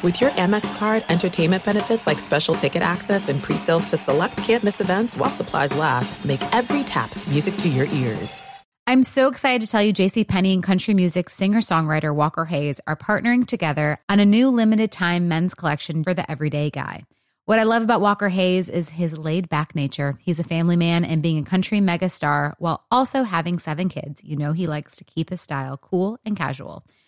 With your Amex card, entertainment benefits like special ticket access and pre-sales to select campus events while supplies last, make every tap music to your ears. I'm so excited to tell you JC Penney and country music singer-songwriter Walker Hayes are partnering together on a new limited time men's collection for the everyday guy. What I love about Walker Hayes is his laid back nature. He's a family man and being a country megastar while also having seven kids. You know, he likes to keep his style cool and casual.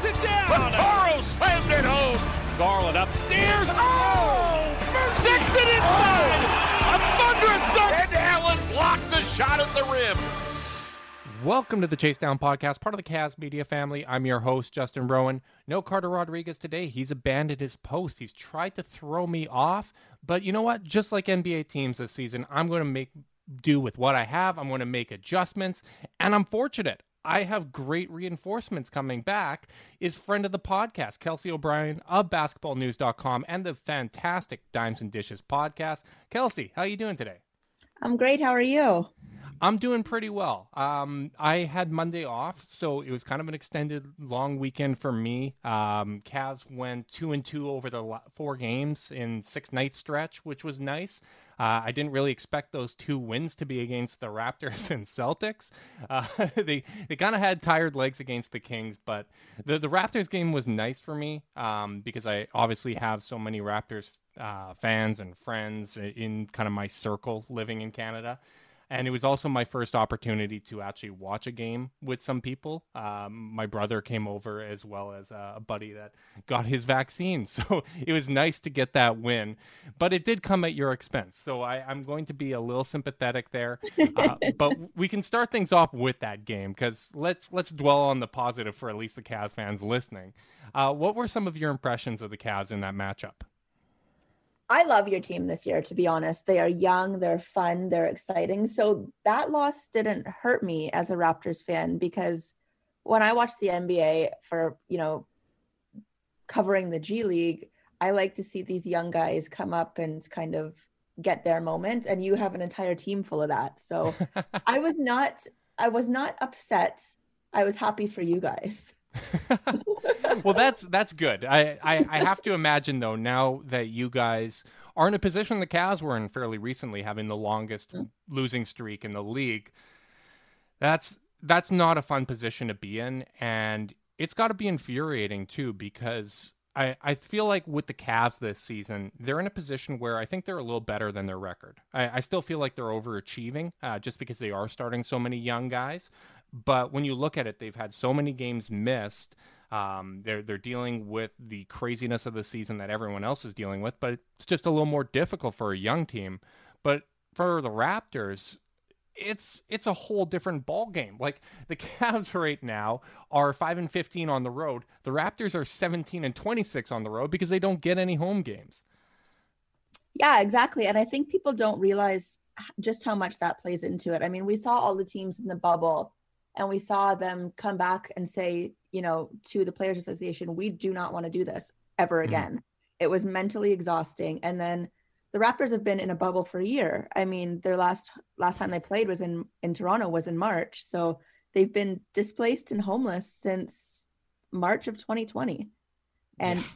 Knocks it down. Burrow slammed it home. Garland upstairs. Oh! Sexton inside. Oh. A thunderous dunk. And Allen blocked the shot at the rim. Welcome to the Chase Down Podcast, part of the Cavs Media family. I'm your host, Justin Rowan. No Carter Rodriguez today. He's abandoned his post. He's tried to throw me off. But you know what? Just like NBA teams this season, I'm going to make do with what I have. I'm going to make adjustments. And I'm fortunate. I have great reinforcements coming back. Is friend of the podcast, Kelsea O'Brien of basketballnews.com and the fantastic Dimes and Dishes podcast. Kelsea, how are you doing today? I'm great. How are you? I'm doing pretty well. Um, I had Monday off, so it was kind of an extended long weekend for me. Um, Cavs went two and two over the four games in six night stretch, which was nice. Uh, I didn't really expect those two wins to be against the Raptors and Celtics. Uh, they they kind of had tired legs against the Kings, but the the Raptors game was nice for me um, because I obviously have so many Raptors uh, fans and friends in kind of my circle living in Canada and it was also my first opportunity to actually watch a game with some people. Um, my brother came over as well as a buddy that got his vaccine, so it was nice to get that win. But it did come at your expense, so I, am going to be a little sympathetic there. Uh, but we can start things off with that game because let's let's dwell on the positive for at least the Cavs fans listening. Uh, what were some of your impressions of the Cavs in that matchup? I love your team this year, to be honest. They are young, they're fun, they're exciting. So that loss didn't hurt me as a Raptors fan because when I watch the NBA for, you know, covering the G League, I like to see these young guys come up and kind of get their moment. And you have an entire team full of that. So I was not, I was not upset. I was happy for you guys. well, that's that's good. I, I, I have to imagine though now that you guys are in a position the Cavs were in fairly recently, having the longest mm. losing streak in the league. That's that's not a fun position to be in, and it's got to be infuriating too because I, I feel like with the Cavs this season, they're in a position where I think they're a little better than their record. I, I still feel like they're overachieving uh, just because they are starting so many young guys. But when you look at it, they've had so many games missed. Um, they're they're dealing with the craziness of the season that everyone else is dealing with, but it's just a little more difficult for a young team. But for the Raptors, it's it's a whole different ball game. Like the Cavs right now are five and fifteen on the road. The Raptors are seventeen and twenty six on the road because they don't get any home games. Yeah, exactly. And I think people don't realize just how much that plays into it. I mean, we saw all the teams in the bubble and we saw them come back and say, you know, to the Players Association, we do not want to do this ever mm-hmm. again. Mm. It was mentally exhausting. And then the Raptors have been in a bubble for a year. I mean, their last last time they played was in in Toronto was in March. So they've been displaced and homeless since March of 2020. And yeah.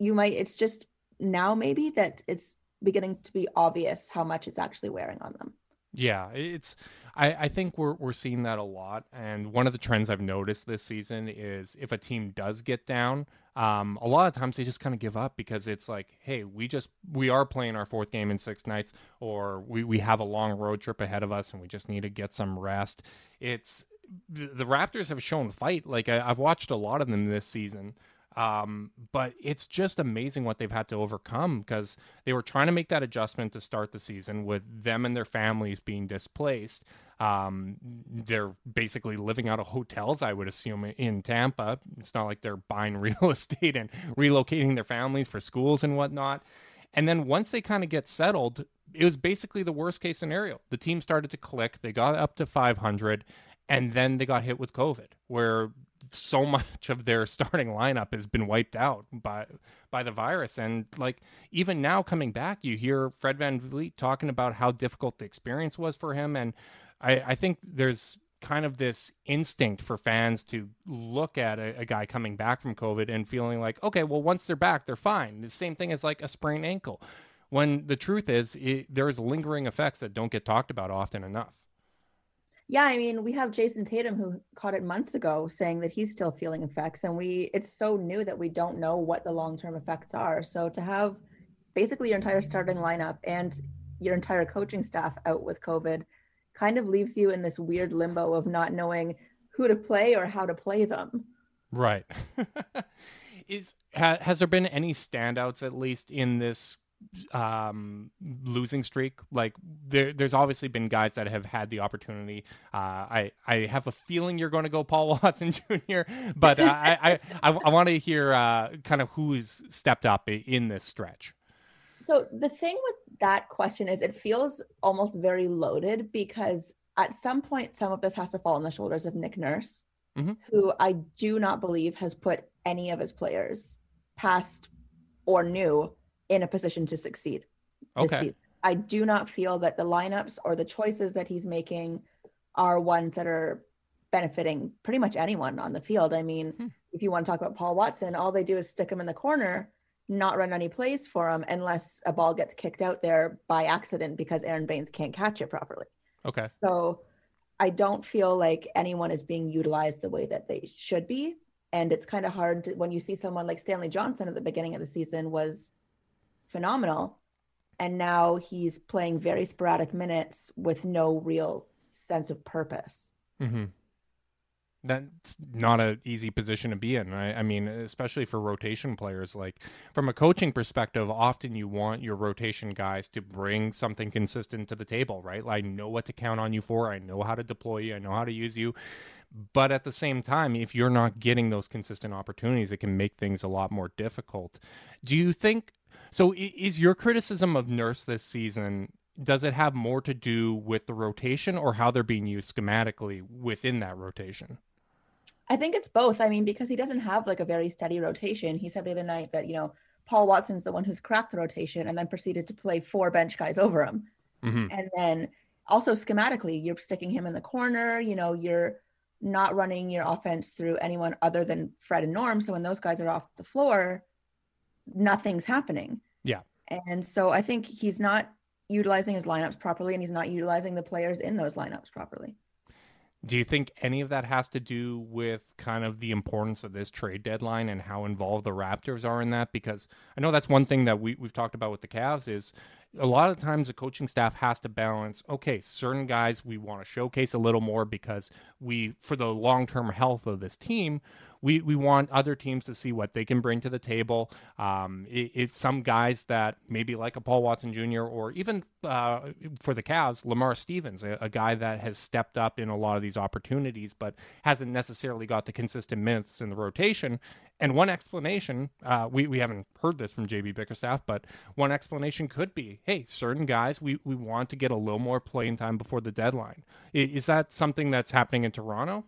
you might it's just now maybe that it's beginning to be obvious how much it's actually wearing on them. Yeah, it's. I, I think we're we're seeing that a lot, and one of the trends I've noticed this season is if a team does get down, um, a lot of times they just kind of give up because it's like, hey, we just we are playing our fourth game in six nights, or we we have a long road trip ahead of us, and we just need to get some rest. It's the, Raptors have shown fight. Like I, I've watched a lot of them this season. Um, but it's just amazing what they've had to overcome because they were trying to make that adjustment to start the season with them and their families being displaced. Um, they're basically living out of hotels, I would assume, in Tampa. It's not like they're buying real estate and relocating their families for schools and whatnot. And then once they kind of get settled, it was basically the worst case scenario. The team started to click, they got up to 500, and then they got hit with COVID, where so much of their starting lineup has been wiped out by by the virus and like even now coming back you hear Fred VanVleet talking about how difficult the experience was for him and I, I think there's kind of this instinct for fans to look at a, a, guy coming back from COVID and feeling like, okay, well, once they're back, they're fine. The same thing as like a sprained ankle. When the truth is, it, there's lingering effects that don't get talked about often enough. Yeah, I mean, we have Jayson Tatum who caught it months ago saying that he's still feeling effects and we it's so new that we don't know what the long-term effects are. So to have basically your entire starting lineup and your entire coaching staff out with COVID kind of leaves you in this weird limbo of not knowing who to play or how to play them. Right. Is ha, has there been any standouts at least in this um, losing streak. Like there, there's obviously been guys that have had the opportunity. Uh, I, I have a feeling you're going to go Paul Watson Jr., but uh, I, I, I, I want to hear uh, kind of who's stepped up in this stretch. So the thing with that question is, it feels almost very loaded because at some point, some of this has to fall on the shoulders of Nick Nurse, mm-hmm. who I do not believe has put any of his players past or new in a position to succeed. Okay. I do not feel that the lineups or the choices that he's making are ones that are benefiting pretty much anyone on the field. I mean, hmm. if you want to talk about Paul Watson, all they do is stick him in the corner, not run any plays for him unless a ball gets kicked out there by accident because Aron Baynes can't catch it properly. Okay. So I don't feel like anyone is being utilized the way that they should be. And it's kind of hard to, when you see someone like Stanley Johnson at the beginning of the season was phenomenal. And now he's playing very sporadic minutes with no real sense of purpose. Mm-hmm. That's not an easy position to be in. Right? I mean, especially for rotation players. Like from a coaching perspective, often you want your rotation guys to bring something consistent to the table, right? Like, I know what to count on you for. I know how to deploy you. I know how to use you. But at the same time, if you're not getting those consistent opportunities, it can make things a lot more difficult. Do you think so is your criticism of Nurse this season does it have more to do with the rotation or how they're being used schematically within that rotation? I think it's both. I mean, because he doesn't have like a very steady rotation. He said the other night that, you know, Paul Watson's the one who's cracked the rotation and then proceeded to play four bench guys over him. Mm-hmm. And then also schematically, you're sticking him in the corner, you know, you're not running your offense through anyone other than Fred and Norm. So when those guys are off the floor, nothing's happening. Yeah. And so I think he's not utilizing his lineups properly and he's not utilizing the players in those lineups properly. Do you think any of that has to do with kind of the importance of this trade deadline and how involved the Raptors are in that? Because I know that's one thing that we, we've talked about with the Cavs is a lot of times the coaching staff has to balance okay certain guys we want to showcase a little more because we for the long-term health of this team we we want other teams to see what they can bring to the table. Um, it's some guys that maybe like a Paul Watson Jr. or even uh, for the Cavs, Lamar Stevens, a, a, guy that has stepped up in a lot of these opportunities, but hasn't necessarily got the consistent minutes in the rotation. And one explanation, uh, we, we haven't heard this from JB Bickerstaff, but one explanation could be, hey, certain guys, we, we want to get a little more playing time before the deadline. Is, is that something that's happening in Toronto?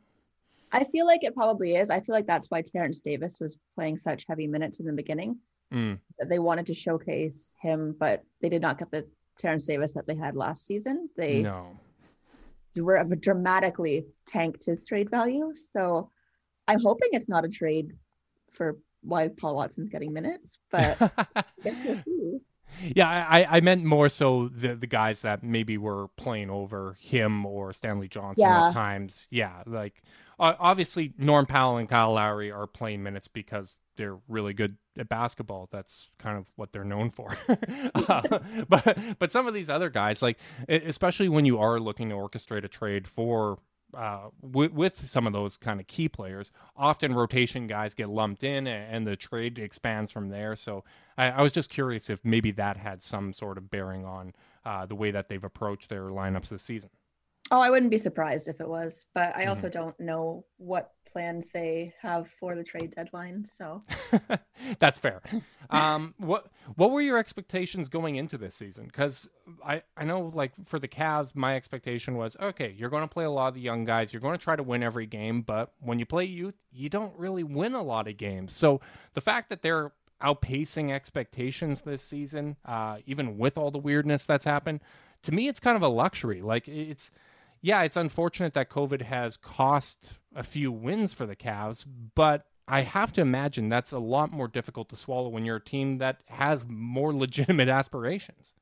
I feel like it probably is. I feel like that's why Terence Davis was playing such heavy minutes in the beginning. Mm. That they wanted to showcase him, but they did not get the Terence Davis that they had last season. They no. were dramatically tanked his trade value. So I'm hoping it's not a trade for why Paul Watson's getting minutes, but Yeah, I, I meant more so the the guys that maybe were playing over him or Stanley Johnson Yeah. at times. Yeah, like uh, obviously Norm Powell and Kyle Lowry are playing minutes because they're really good at basketball. That's kind of what they're known for. uh, but but some of these other guys, like especially when you are looking to orchestrate a trade for. Uh, with, with some of those kind of key players, often rotation guys get lumped in, and, and the trade expands from there. So I, I was just curious if maybe that had some sort of bearing on uh, the way that they've approached their lineups this season. Oh, I wouldn't be surprised if it was, but I Mm-hmm. also don't know what plans they have for the trade deadline. So That's fair. Um, what what were your expectations going into this season? Because I I know like for the Cavs, my expectation was okay, you're going to play a lot of the young guys, you're going to try to win every game, but when you play youth, you don't really win a lot of games. So the fact that they're outpacing expectations this season, uh, even with all the weirdness that's happened, to me it's kind of a luxury. Like it's yeah, it's unfortunate that COVID has cost a few wins for the Cavs, but I have to imagine that's a lot more difficult to swallow when you're a team that has more legitimate aspirations.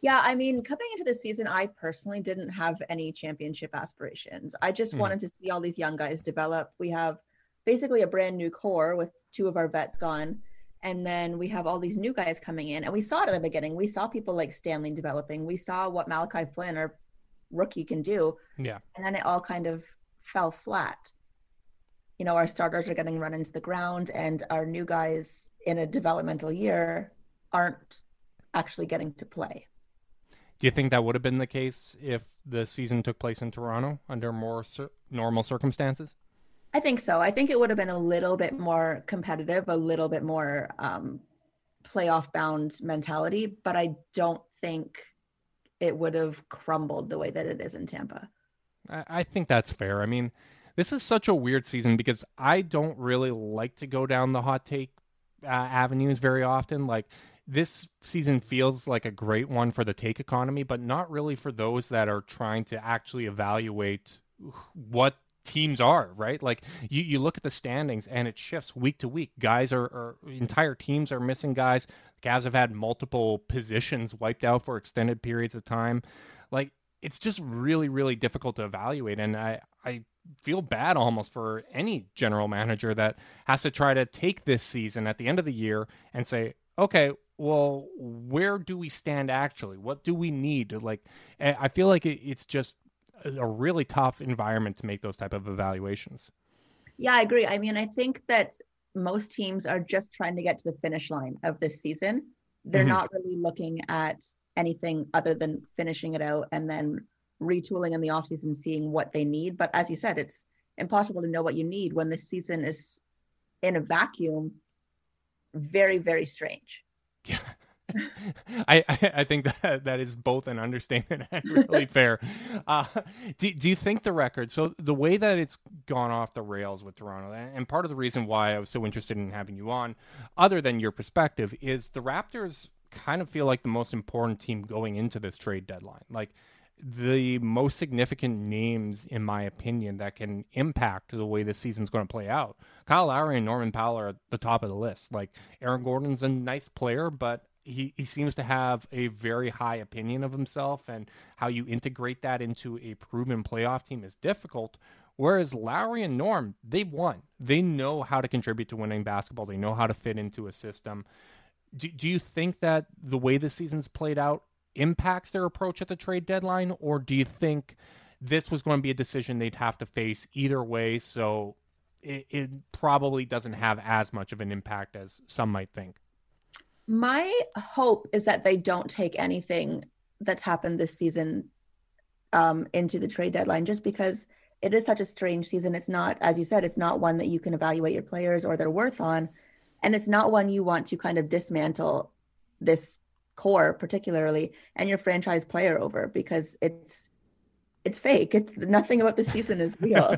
Yeah, I mean, coming into the season, I personally didn't have any championship aspirations. I just Mhm. wanted to see all these young guys develop. We have basically a brand new core with two of our vets gone. And then we have all these new guys coming in. And we saw it at the beginning. We saw people like Stanley developing. We saw what Malachi Flynn, our rookie, can do. Yeah. And then it all kind of fell flat. You know, our starters are getting run into the ground, and our new guys in a developmental year aren't actually getting to play. Do you think that would have been the case if the season took place in Toronto under more cir- normal circumstances? I think so. I think it would have been a little bit more competitive, a little bit more um, playoff bound mentality, but I don't think it would have crumbled the way that it is in Tampa. I, I think that's fair. I mean, this is such a weird season because I don't really like to go down the hot take uh, avenues very often. Like this season feels like a great one for the take economy, but not really for those that are trying to actually evaluate what teams are right? Like you, you look at the standings and it shifts week to week. Guys are, are entire teams are missing guys. Cavs have had multiple positions wiped out for extended periods of time. Like it's just really really difficult to evaluate. And i i feel bad almost for any general manager that has to try to take this season at the end of the year and say okay well where do we stand actually? What do we need? Like eh, i feel like it's just a really tough environment to make those type of evaluations Yeah, I agree. I mean, I think that most teams are just trying to get to the finish line of this season. They're Mhm. not really looking at anything other than finishing it out and then retooling in the offseason, seeing what they need. But as you said, it's impossible to know what you need when the season is in a vacuum. Very, very strange. Yeah. I, I I think that that is both an understatement and really fair. Uh, do do you think the record? So the way that it's gone off the rails with Toronto, and and part of the reason why I was so interested in having you on, other than your perspective, is the Raptors kind of feel like the most important team going into this trade deadline. Like the most significant names, in my opinion, that can impact the way this season's going to play out. Kyle Lowry and Norman Powell are at the top of the list. Like Aaron Gordon's a nice player, but he, he seems to have a very high opinion of himself, and how you integrate that into a proven playoff team is difficult. Whereas Lowry and Norm, they've won. They know how to contribute to winning basketball. They know how to fit into a system. Do, do you think that the way the season's played out impacts their approach at the trade deadline, or do you think this was going to be a decision they'd have to face either way? So it, it probably doesn't have as much of an impact as some might think. My hope is that they don't take anything that's happened this season um, into the trade deadline, just because it is such a strange season. It's not, as you said, it's not one that you can evaluate your players or their worth on, and it's not one you want to kind of dismantle this core particularly and your franchise player over because it's it's fake. It's nothing about the season is real.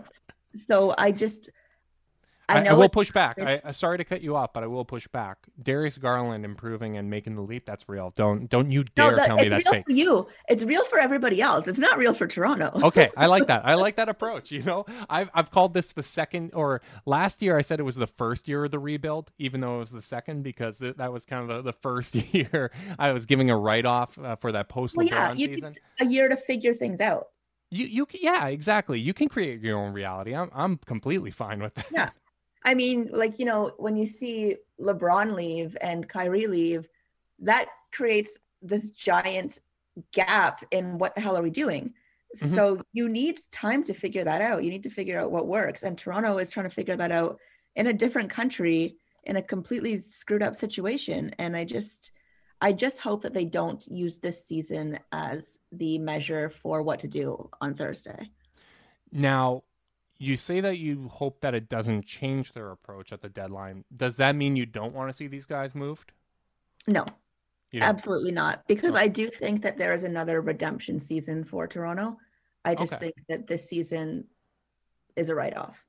so I just I, know I will push back. I, sorry to cut you off, but I will push back. Darius Garland improving and making the leap. That's real. Don't don't you No, dare that- tell me it's that's real fake. for you. It's real for everybody else. It's not real for Toronto. okay, I like that. I like that approach. You know, I've I've called this the second or last year I said it was the first year of the rebuild, even though it was the second because th- that was kind of the, the first year I was giving a write off uh, for that post well, yeah, season. a year to figure things out. You you yeah exactly. You can create your own reality. I'm I'm completely fine with that. Yeah. I mean, like, you know, when you see LeBron leave and Kyrie leave, that creates this giant gap in what the hell are we doing? Mhm. So you need time to figure that out. You need to figure out what works. And Toronto is trying to figure that out in a different country in a completely screwed up situation. And I just I just hope that they don't use this season as the measure for what to do on Thursday. Now, you say that you hope that it doesn't change their approach at the deadline. Does that mean you don't want to see these guys moved? No, Absolutely not. Because Oh. I do think that there is another redemption season for Toronto. I just Okay. think that this season is a write off.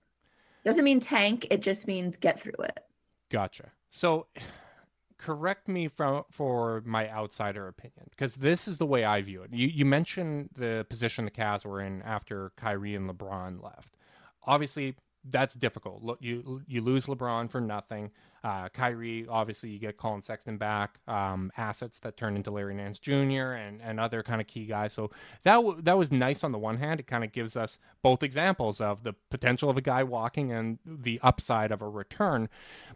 Doesn't mean tank, it just means get through it. Gotcha. So, correct me from for my outsider opinion because this is the way I view it. You you mentioned the position the Cavs were in after Kyrie and LeBron left. Obviously, that's difficult. You you lose LeBron for nothing. Uh, Kyrie, obviously, you get Collin Sexton back, um, assets that turn into Larry Nance Jr. and and other kind of key guys. So that w- that was nice on the one hand. It kind of gives us both examples of the potential of a guy walking and the upside of a return.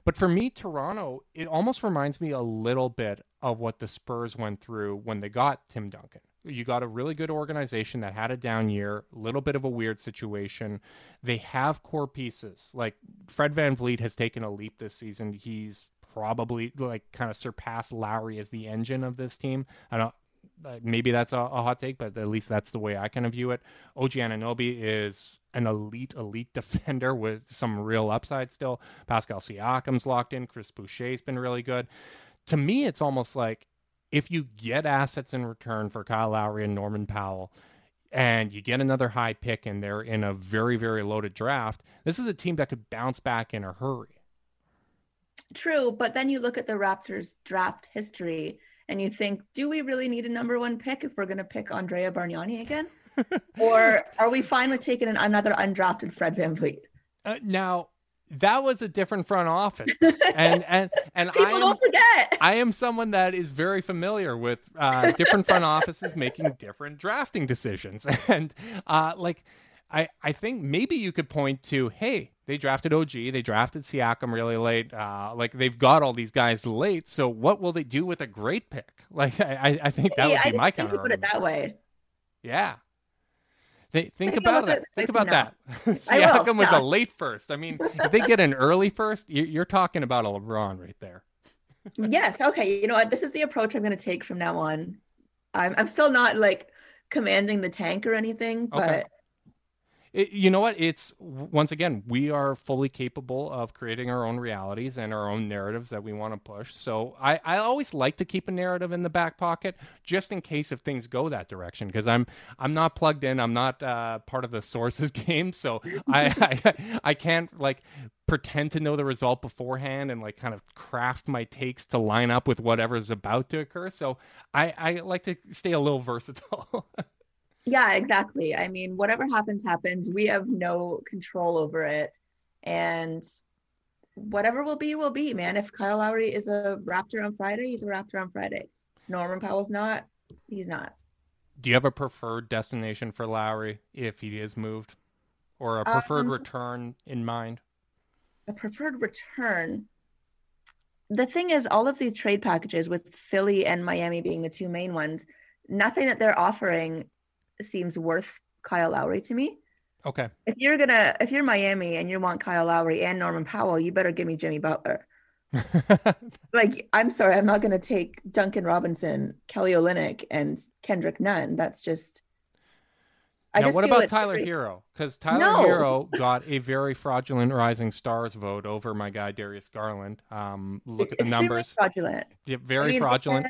But for me, Toronto, it almost reminds me a little bit of what the Spurs went through when they got Tim Duncan. You got a really good organization that had a down year, a little bit of a weird situation. They have core pieces. Like Fred VanVleet has taken a leap this season. He's probably like kind of surpassed Lowry as the engine of this team. I don't uh, maybe that's a, a hot take, but at least that's the way I kind of view it. OG Anunoby is an elite, elite defender with some real upside still. Pascal Siakam's locked in. Chris Boucher's been really good. To me, it's almost like if you get assets in return for Kyle Lowry and Norman Powell, and you get another high pick and they're in a very, very loaded draft, this is a team that could bounce back in a hurry. True, but then you look at the Raptors draft history and you think, do we really need a number one pick if we're going to pick Andrea Bargnani again? or are we fine with taking an, another undrafted Fred VanVleet? Uh, now, that was a different front office, and and and I am don't forget. I am someone that is very familiar with uh, different front offices making different drafting decisions, and uh, like I I think maybe you could point to hey they drafted OG they drafted Siakam really late uh, like they've got all these guys late so what will they do with a great pick like I I think that would be didn't my counter put it that way. yeah. Think, think about look at that. it Think about that. Siakam was yeah. a late first. I mean, if they get an early first, you- you're talking about a LeBron right there. yes. Okay. You know what? This is the approach I'm going to take from now on. I'm, I'm still not like commanding the tank or anything, but Okay. It, you know what? It's once again, we are fully capable of creating our own realities and our own narratives that we want to push. So I, I always like to keep a narrative in the back pocket just in case if things go that direction because I'm I'm not plugged in. I'm not uh, part of the sources game, so I, I I can't like pretend to know the result beforehand and like kind of craft my takes to line up with whatever's about to occur. So I I like to stay a little versatile. yeah, exactly. I mean, whatever happens, happens. We have no control over it. And whatever will be, will be, man. If Kyle Lowry is a Raptor on Friday, he's a Raptor on Friday. Norman Powell's not, he's not. Do you have a preferred destination for Lowry if he is moved, or a preferred Um, return in mind? a preferred return. The thing is, all of these trade packages, with Philly and Miami being the two main ones, nothing that they're offering seems worth Kyle Lowry to me. Okay, If you're gonna, if you're Miami and you want Kyle Lowry and Norman Powell, you better give me Jimmy Butler. Like, I'm sorry, I'm not gonna take Duncan Robinson, Kelly Olynyk, and Kendrick Nunn. That's just. I now just what about Tyler very- Herro? Because Tyler No. Herro got a very fraudulent Rising Stars vote over my guy Darius Garland. Um, look at the numbers. Fraudulent. Yeah, I very mean, fraudulent.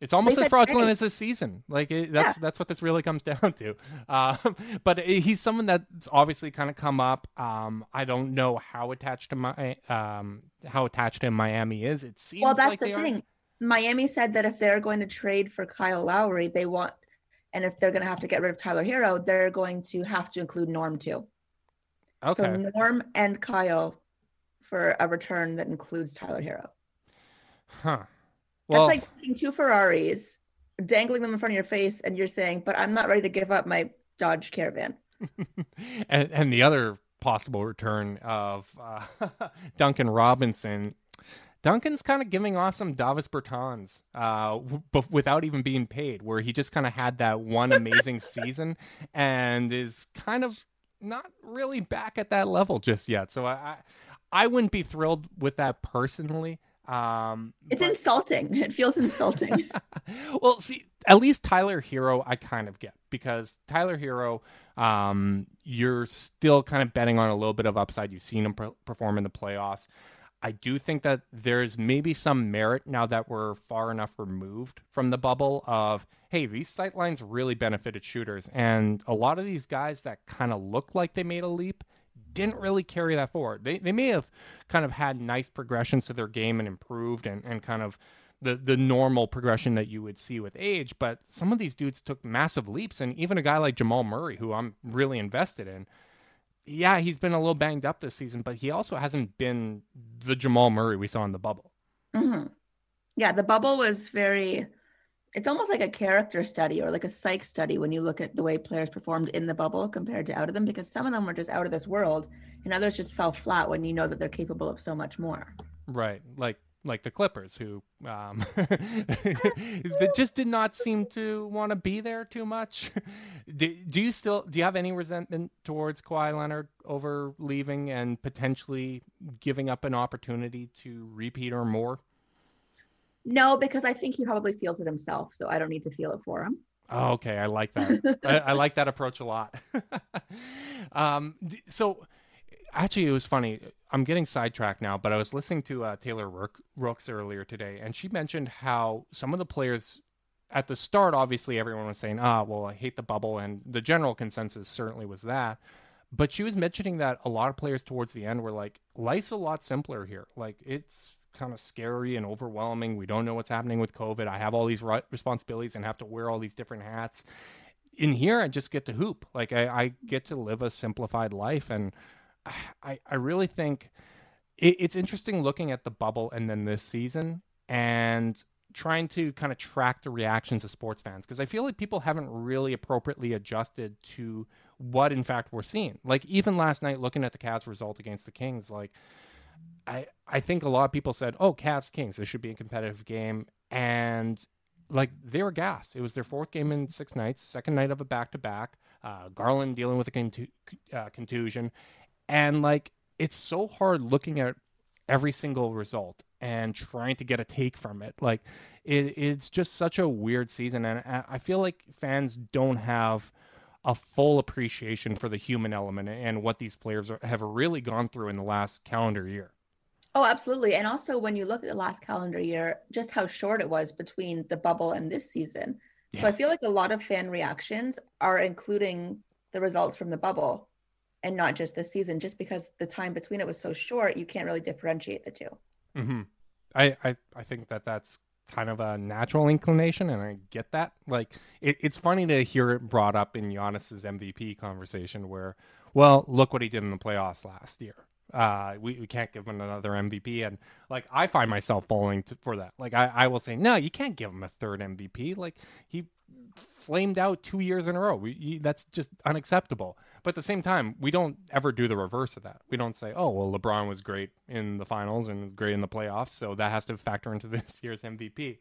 It's almost They as fraudulent as this season. Like it, that's Yeah. that's what this really comes down to. Um, but he's someone that's obviously kind of come up. Um, I don't know how attached to my um, how attached to Miami is. It seems Well, that's like the thing. are. Miami said that if they're going to trade for Kyle Lowry, they want, and if they're going to have to get rid of Tyler Herro, they're going to have to include Norm too. Okay. So Norm and Kyle for a return that includes Tyler Herro. huh. That's like taking two Ferraris, dangling them in front of your face, and you're saying, "But I'm not ready to give up my Dodge Caravan." and and the other possible return of uh, Duncan Robinson. Duncan's kind of giving off some Davis Bertans uh, w- without even being paid, where he just kind of had that one amazing season and is kind of not really back at that level just yet. So I, I, I wouldn't be thrilled with that personally. Um, It's but- insulting. It feels insulting. well, see, at least Tyler Herro, I kind of get because Tyler Herro, um, you're still kind of betting on a little bit of upside. You've seen him per- perform in the playoffs. I do think that there's maybe some merit now that we're far enough removed from the bubble of, hey, these sight lines really benefited shooters. And a lot of these guys that kind of looked like they made a leap didn't really carry that forward. They, they may have kind of had nice progressions to their game and improved and, and kind of the, the normal progression that you would see with age. But some of these dudes took massive leaps. And even a guy like Jamal Murray, who I'm really invested in, yeah, he's been a little banged up this season, but he also hasn't been the Jamal Murray we saw in the bubble. hmm Yeah, the bubble was very. It's almost like a character study or like a psych study when you look at the way players performed in the bubble compared to out of them, because some of them were just out of this world, and others just fell flat when you know that they're capable of so much more. Right. Like like the Clippers who um that just did not seem to want to be there too much. Do, do you still do you have any resentment towards Kawhi Leonard over leaving and potentially giving up an opportunity to repeat or more? No, because I think he probably feels it himself, so I don't need to feel it for him. Oh, okay, I like that. I, I like that approach a lot. um, so, actually, it was funny. I'm getting sidetracked now, but I was listening to uh, Taylor Rook, Rooks earlier today, and she mentioned how some of the players at the start, obviously, everyone was saying, "Ah, well, I hate the bubble," and the general consensus certainly was that. But she was mentioning that a lot of players towards the end were like, "Life's a lot simpler here. Like it's." Kind of scary and overwhelming. We don't know what's happening with COVID. I have all these responsibilities and have to wear all these different hats. In here, I just get to hoop. Like I, I get to live a simplified life, and I, I really think it, it's interesting looking at the bubble and then this season and trying to kind of track the reactions of sports fans because I feel like people haven't really appropriately adjusted to what in fact we're seeing. Like even last night, looking at the Cavs result against the Kings, like I I think a lot of people said, "Oh, Cavs Kings, this should be a competitive game," and like they were gassed. It was their fourth game in six nights, second night of a back to back. Garland dealing with a contu- uh, contusion, and like it's so hard looking at every single result and trying to get a take from it. Like it, it's just such a weird season, and I feel like fans don't have a full appreciation for the human element and what these players are, have really gone through in the last calendar year. Oh, absolutely. And also, when you look at the last calendar year, just how short it was between the bubble and this season. So I feel like a lot of fan reactions are including the results from the bubble and not just this season, just because the time between it was so short, you can't really differentiate the 2 Mm-hmm. I, I I think that that's kind of a natural inclination, and I get that. Like, it, it's funny to hear it brought up in Giannis's MVP conversation, where, well, look what he did in the playoffs last year. Uh, we, we can't give him another MVP, and like I find myself falling to, for that. Like, I, I will say, no, you can't give him a third MVP. Like, he flamed out two years in a row. We, that's just unacceptable. But at the same time, we don't ever do the reverse of that. We don't say, oh, well, LeBron was great in the finals and great in the playoffs, so that has to factor into this year's MVP.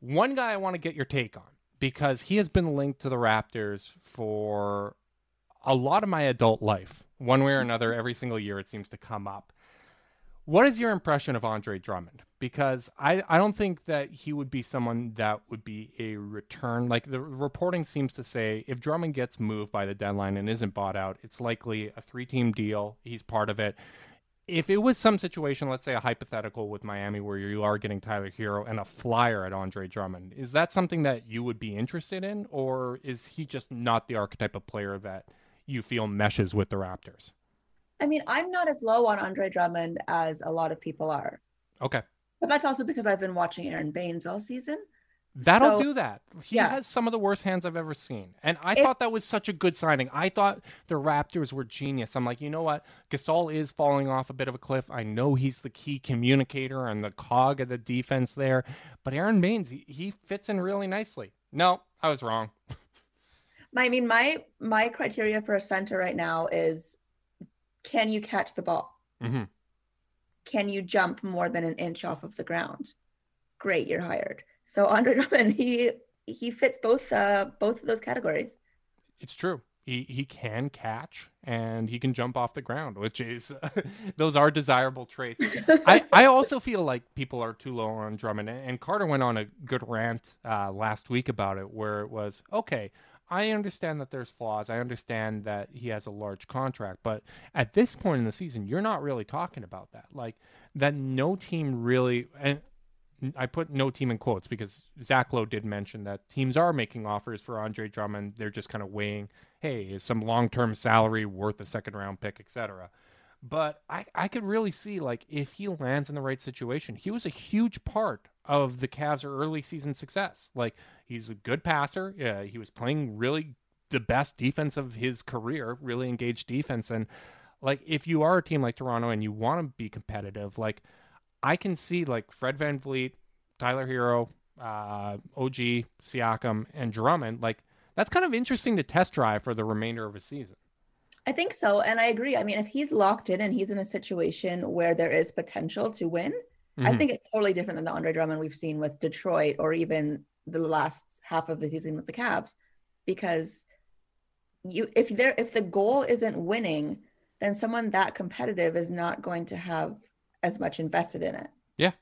One guy I want to get your take on because he has been linked to the Raptors for a lot of my adult life. One way or another, every single year it seems to come up. What is your impression of Andre Drummond? Because I, I don't think that he would be someone that would be a return. Like the reporting seems to say, if Drummond gets moved by the deadline and isn't bought out, it's likely a three team deal. He's part of it. if it was some situation, let's say a hypothetical with Miami where you are getting Tyler Herro and a flyer at Andre Drummond, is that something that you would be interested in, or is he just not the archetype of player that you feel meshes with the Raptors? I mean, I'm not as low on Andre Drummond as a lot of people are. Okay. But that's also because I've been watching Aron Baynes all season. That'll so, do that. He yeah. has some of the worst hands I've ever seen. And I it, thought that was such a good signing. I thought the Raptors were genius. I'm like, you know what? Gasol is falling off a bit of a cliff. I know he's the key communicator and the cog of the defense there. But Aron Baynes, he, he fits in really nicely. No, I was wrong. I mean, my my criteria for a center right now is can you catch the ball? Mm-hmm. Can you jump more than an inch off of the ground? Great, you're hired. So Andre Drummond, he he fits both uh, both of those categories. It's true. He he can catch and he can jump off the ground, which is those are desirable traits. I I also feel like people are too low on Drummond, and Carter went on a good rant uh, last week about it, where it was okay. I understand that there's flaws. I understand that he has a large contract, but at this point in the season, you're not really talking about that. Like that, no team really. And I put no team in quotes because Zach Lowe did mention that teams are making offers for Andre Drummond. They're just kind of weighing, hey, is some long term salary worth a second round pick, etc. But I, I could really see like if he lands in the right situation, he was a huge part of the Cavs' early season success. Like he's a good passer. Yeah, he was playing really the best defense of his career, really engaged defense. And like if you are a team like Toronto and you want to be competitive, like I can see like Fred VanVleet, Tyler Herro, uh, OG, Siakam, and Drummond. Like that's kind of interesting to test drive for the remainder of a season. I think so. And I agree. I mean, if he's locked in and he's in a situation where there is potential to win, mm-hmm. I think it's totally different than the Andre Drummond we've seen with Detroit or even the last half of the season with the Cavs. Because you if there if the goal isn't winning, then someone that competitive is not going to have as much invested in it. Yeah,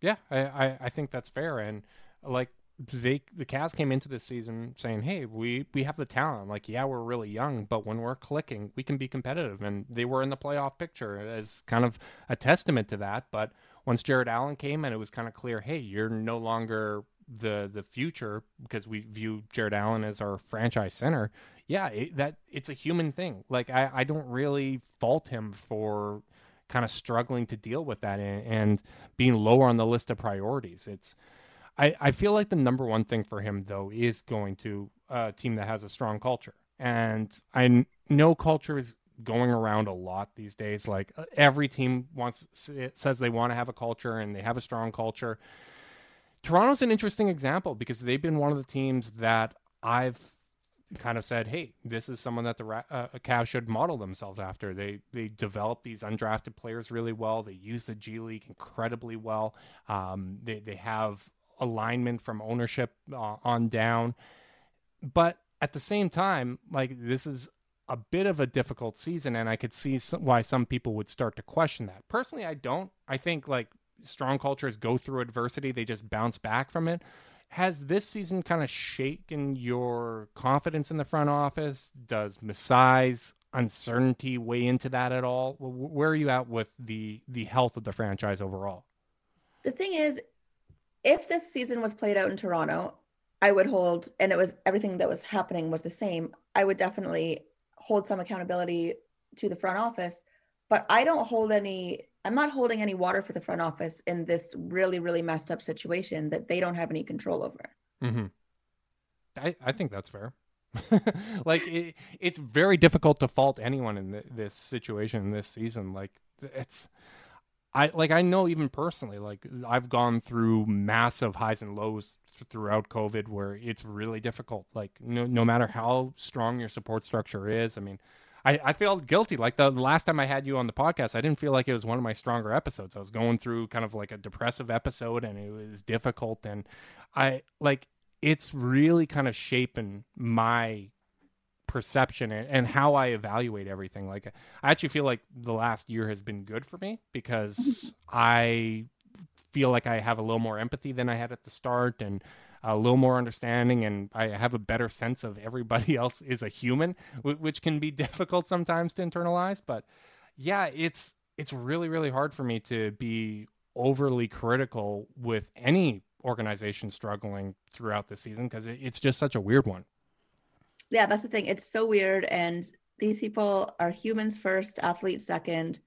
yeah, I, I, I think that's fair. And like they the Cavs came into this season saying, "Hey, we we have the talent. Like, yeah, we're really young, but when we're clicking, we can be competitive." And they were in the playoff picture as kind of a testament to that. But once Jarrett Allen came, and it was kind of clear, "Hey, you're no longer the the future because we view Jarrett Allen as our franchise center." Yeah, it, that it's a human thing. Like, I I don't really fault him for kind of struggling to deal with that and, and being lower on the list of priorities. It's I, I feel like the number one thing for him though is going to a team that has a strong culture. And I know culture is going around a lot these days. Like uh, every team wants says they want to have a culture and they have a strong culture. Toronto's an interesting example because they've been one of the teams that I've kind of said, "Hey, this is someone that the uh, Cavs should model themselves after." They they develop these undrafted players really well. They use the G League incredibly well. Um, they they have alignment from ownership uh, on down, but at the same time, like this is a bit of a difficult season, and I could see some, why some people would start to question that. Personally, I don't. I think like strong cultures go through adversity; they just bounce back from it has this season kind of shaken your confidence in the front office? Does Masai's uncertainty weigh into that at all? Where are you at with the the health of the franchise overall? The thing is, if this season was played out in Toronto, I would hold, and it was everything that was happening was the same. I would definitely hold some accountability to the front office, but I don't hold any I'm not holding any water for the front office in this really, really messed up situation that they don't have any control over. Mm-hmm. I, I think that's fair. like it, it's very difficult to fault anyone in th- this situation this season. Like it's, I like I know even personally, like I've gone through massive highs and lows throughout COVID where it's really difficult. Like no, no matter how strong your support structure is, I mean, I, I felt guilty. Like the, the last time I had you on the podcast, I didn't feel like it was one of my stronger episodes. I was going through kind of like a depressive episode and it was difficult. And I like it's really kind of shaping my perception and, and how I evaluate everything. Like I actually feel like the last year has been good for me because I feel like I have a little more empathy than I had at the start and a little more understanding and I have a better sense of everybody else is a human, which can be difficult sometimes to internalize. But yeah, it's it's really, really hard for me to be overly critical with any organization struggling throughout the season because it, it's just such a weird one. Yeah, that's the thing. It's so weird. And these people are humans first, athletes second.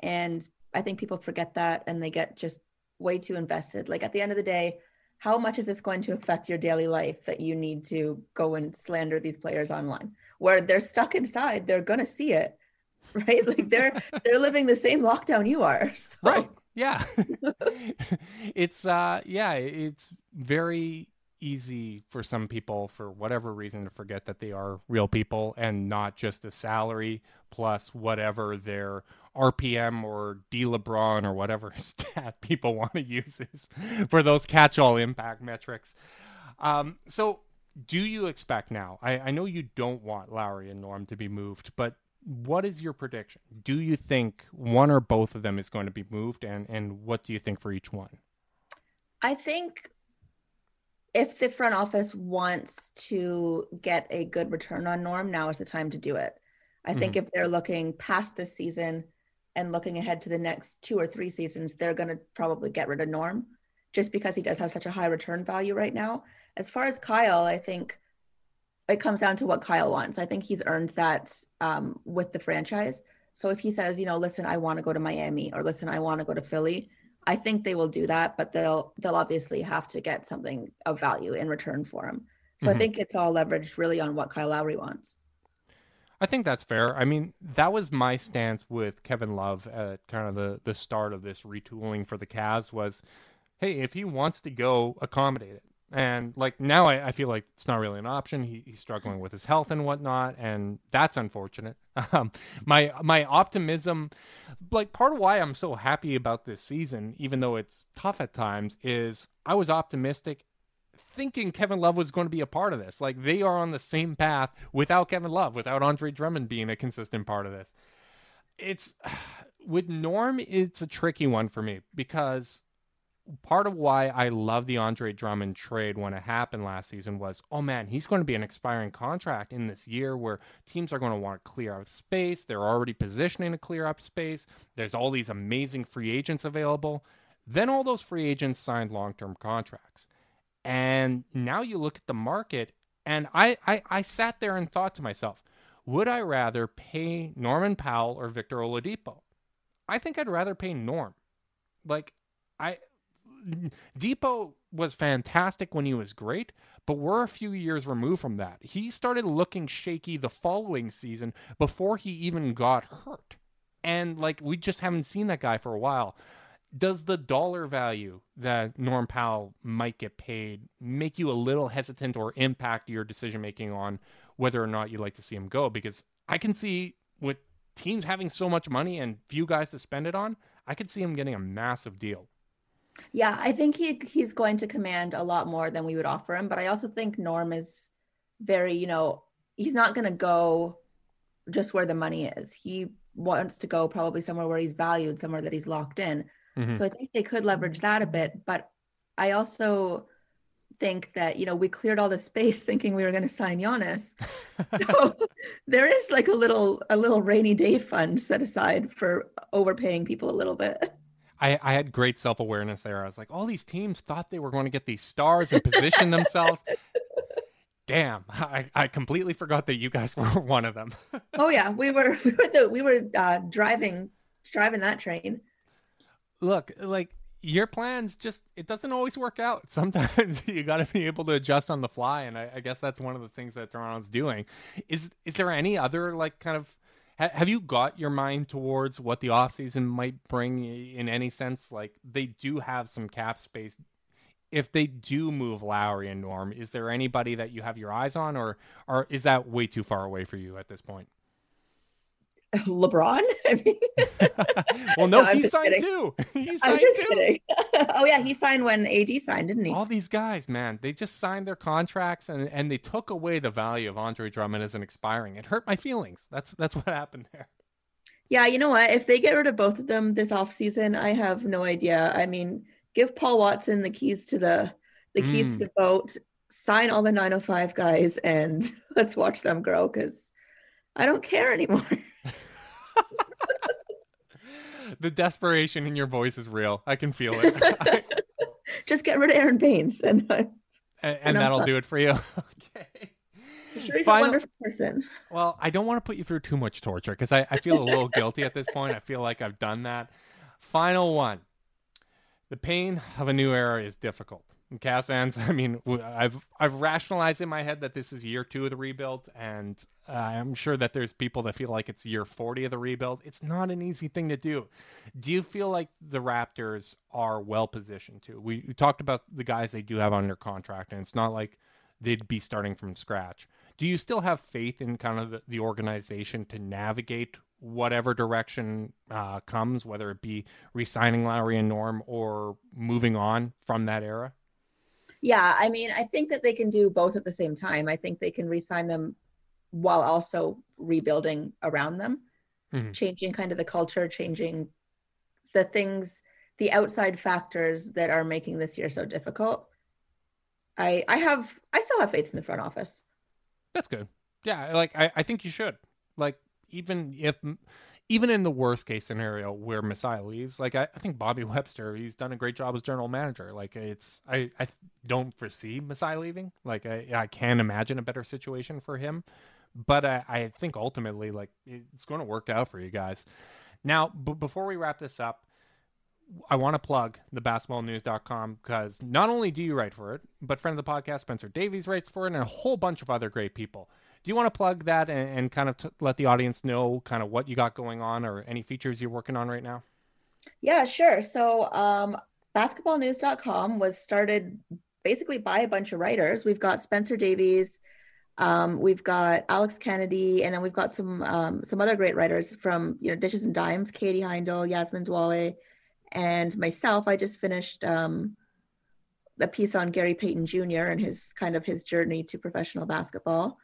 And I think people forget that and they get just way too invested. Like at the end of the day, how much is this going to affect your daily life that you need to go and slander these players online where they're stuck inside they're going to see it right like they're they're living the same lockdown you are so. right yeah it's uh yeah it's very easy for some people for whatever reason to forget that they are real people and not just a salary plus whatever their RPM or D LeBron or whatever stat people want to use is for those catch-all impact metrics. Um, so do you expect now? I, I know you don't want Lowry and Norm to be moved, but what is your prediction? Do you think one or both of them is going to be moved, and and what do you think for each one? I think if the front office wants to get a good return on Norm, now is the time to do it. I mm-hmm. think if they're looking past this season and looking ahead to the next two or three seasons, they're going to probably get rid of Norm just because he does have such a high return value right now. As far as Kyle, I think it comes down to what Kyle wants. I think he's earned that um, with the franchise. So if he says, you know, listen, I want to go to Miami or listen, I want to go to Philly, I think they will do that, but they'll they'll obviously have to get something of value in return for him. So mm-hmm. I think it's all leveraged really on what Kyle Lowry wants. I think that's fair. I mean, that was my stance with Kevin Love at kind of the the start of this retooling for the Cavs was, hey, if he wants to go, accommodate it. And like now, I, I feel like it's not really an option. He, he's struggling with his health and whatnot, and that's unfortunate. Um, my my optimism, like part of why I'm so happy about this season, even though it's tough at times, is I was optimistic thinking Kevin Love was going to be a part of this. Like they are on the same path without Kevin Love, without Andre Drummond being a consistent part of this. It's with Norm, it's a tricky one for me because part of why I love the Andre Drummond trade when it happened last season was, oh man, he's going to be an expiring contract in this year where teams are going to want to clear up space. They're already positioning to clear up space. There's all these amazing free agents available. Then all those free agents signed long term contracts. And now you look at the market, and I, I, I sat there and thought to myself, would I rather pay Norman Powell or Victor Oladipo? I think I'd rather pay Norm. Like, I Depot was fantastic when he was great, but we're a few years removed from that. He started looking shaky the following season before he even got hurt. And like we just haven't seen that guy for a while does the dollar value that Norm Powell might get paid make you a little hesitant or impact your decision making on whether or not you'd like to see him go? Because I can see with teams having so much money and few guys to spend it on, I could see him getting a massive deal. Yeah, I think he he's going to command a lot more than we would offer him, but I also think Norm is very, you know, he's not going to go just where the money is. He wants to go probably somewhere where he's valued, somewhere that he's locked in. Mm-hmm. So I think they could leverage that a bit. But I also think that, you know, we cleared all the space thinking we were going to sign Giannis. so there is like a little a little rainy day fund set aside for overpaying people a little bit. I, I had great self awareness there. I was like, all these teams thought they were going to get these stars and position themselves. Damn, I, I completely forgot that you guys were one of them. oh yeah, we were we were the, we were uh, driving driving that train look, like your plans just it doesn't always work out. Sometimes you got to be able to adjust on the fly, and I, I, guess that's one of the things that Toronto's doing. Is is there any other like kind of ha- have you got your mind towards what the offseason might bring in any sense? Like they do have some cap space. If they do move Lowry and Norm, is there anybody that you have your eyes on, or or is that way too far away for you at this point? LeBron? I mean, well, no, no he signed kidding. too. He signed too. oh yeah, he signed when AD signed, didn't he? All these guys, man, they just signed their contracts and and they took away the value of Andre Drummond as an expiring. It hurt my feelings. That's that's what happened there. Yeah, you know what? If they get rid of both of them this offseason, I have no idea. I mean, give Paul Watson the keys to the the keys mm. to the boat, sign all the 905 guys, and let's watch them grow because I don't care anymore. The desperation in your voice is real. I can feel it. Just get rid of Aron Baynes uh, and and, and that'll do it for you. okay. Sure he's Final, a wonderful person. Well, I don't want to put you through too much torture because I, I feel a little guilty at this point. I feel like I've done that. Final one. The pain of a new era is difficult. Cavs fans, I mean, I've I've rationalized in my head that this is year two of the rebuild, and I'm sure that there's people that feel like it's year 40 of the rebuild. It's not an easy thing to do. Do you feel like the Raptors are well positioned to? We, we talked about the guys they do have under contract, and it's not like they'd be starting from scratch. Do you still have faith in kind of the, the organization to navigate whatever direction uh, comes, whether it be re-signing Lowry and Norm or moving on from that era? Yeah, I mean, I think that they can do both at the same time. I think they can re-sign them while also rebuilding around them, mm-hmm. changing kind of the culture, changing the things, the outside factors that are making this year so difficult. I I have I still have faith in the front office. That's good. Yeah, like I, I think you should. Like even if even in the worst case scenario where Masai leaves, like I, I, think Bobby Webster, he's done a great job as general manager. Like it's I, I don't foresee Masai leaving. Like I, I can't imagine a better situation for him. But I, I think ultimately like it's going to work out for you guys. Now, b- before we wrap this up, I want to plug the basketballnews.com because not only do you write for it, but friend of the podcast, Spencer Davies, writes for it, and a whole bunch of other great people. Do you want to plug that and, and kind of t- let the audience know kind of what you got going on or any features you're working on right now? Yeah, sure. So, um, basketballnews.com was started basically by a bunch of writers. We've got Spencer Davies, um, we've got Alex Kennedy, and then we've got some um, some other great writers from you know Dishes and Dimes, Katie Heindl, Yasmin Duale, and myself, I just finished um, a piece on Gary Payton Jr. and his kind of his journey to professional basketball.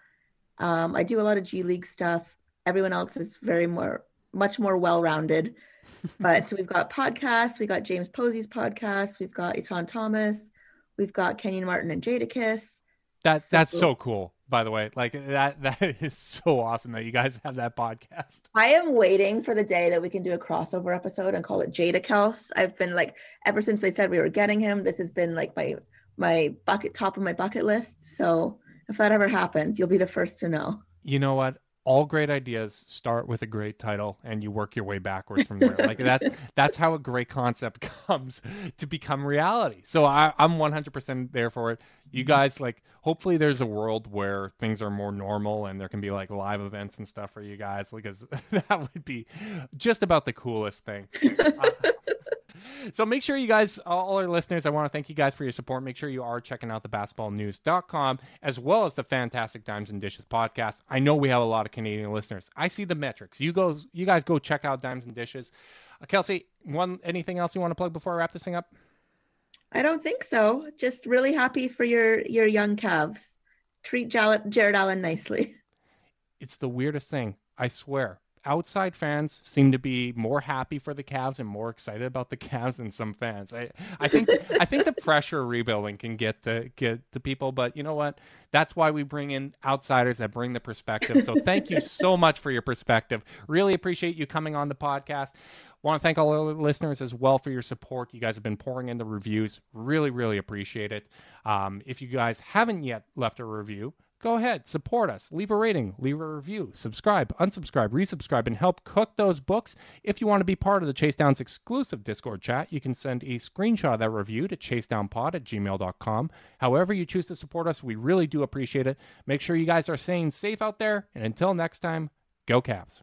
Um, I do a lot of G League stuff. Everyone else is very more, much more well-rounded. but we've got podcasts. We got James Posey's podcast. We've got Etan Thomas. We've got Kenyon Martin and Jadakiss. That that's so cool by the way. Like that that is so awesome that you guys have that podcast. I am waiting for the day that we can do a crossover episode and call it Jada Kels. I've been like ever since they said we were getting him, this has been like my my bucket top of my bucket list. So if that ever happens, you'll be the first to know. You know what? all great ideas start with a great title and you work your way backwards from there. Like that's that's how a great concept comes to become reality. So I, i'm 100% there for it. You guys like hopefully there's a world where things are more normal and there can be like live events and stuff for you guys because that would be just about the coolest thing. uh, so make sure you guys, all our listeners, I want to thank you guys for your support. Make sure you are checking out the basketballnews.com as well as the fantastic Dimes and Dishes podcast. I know we have a lot of Canadian listeners. I see the metrics. You go, you guys go check out Dimes and Dishes. Uh, Kelsea, one anything else you want to plug before I wrap this thing up? I don't think so. Just really happy for your your young Cavs. Treat Jarrett Allen nicely. It's the weirdest thing. I swear outside fans seem to be more happy for the Cavs and more excited about the Cavs than some fans. I, I think I think the pressure rebuilding can get to get to people, but you know what? That's why we bring in outsiders that bring the perspective. So thank you so much for your perspective. Really appreciate you coming on the podcast. Want to thank all our listeners as well for your support. You guys have been pouring in the reviews. Really, really appreciate it. Um, if you guys haven't yet left a review, go ahead, support us, leave a rating, leave a review, subscribe, unsubscribe, resubscribe, and help cook those books. If you want to be part of the Chase Downs exclusive Discord chat, you can send a screenshot of that review to chasedownpod at gmail.com. However, you choose to support us, we really do appreciate it. Make sure you guys are staying safe out there, and until next time, go Cavs.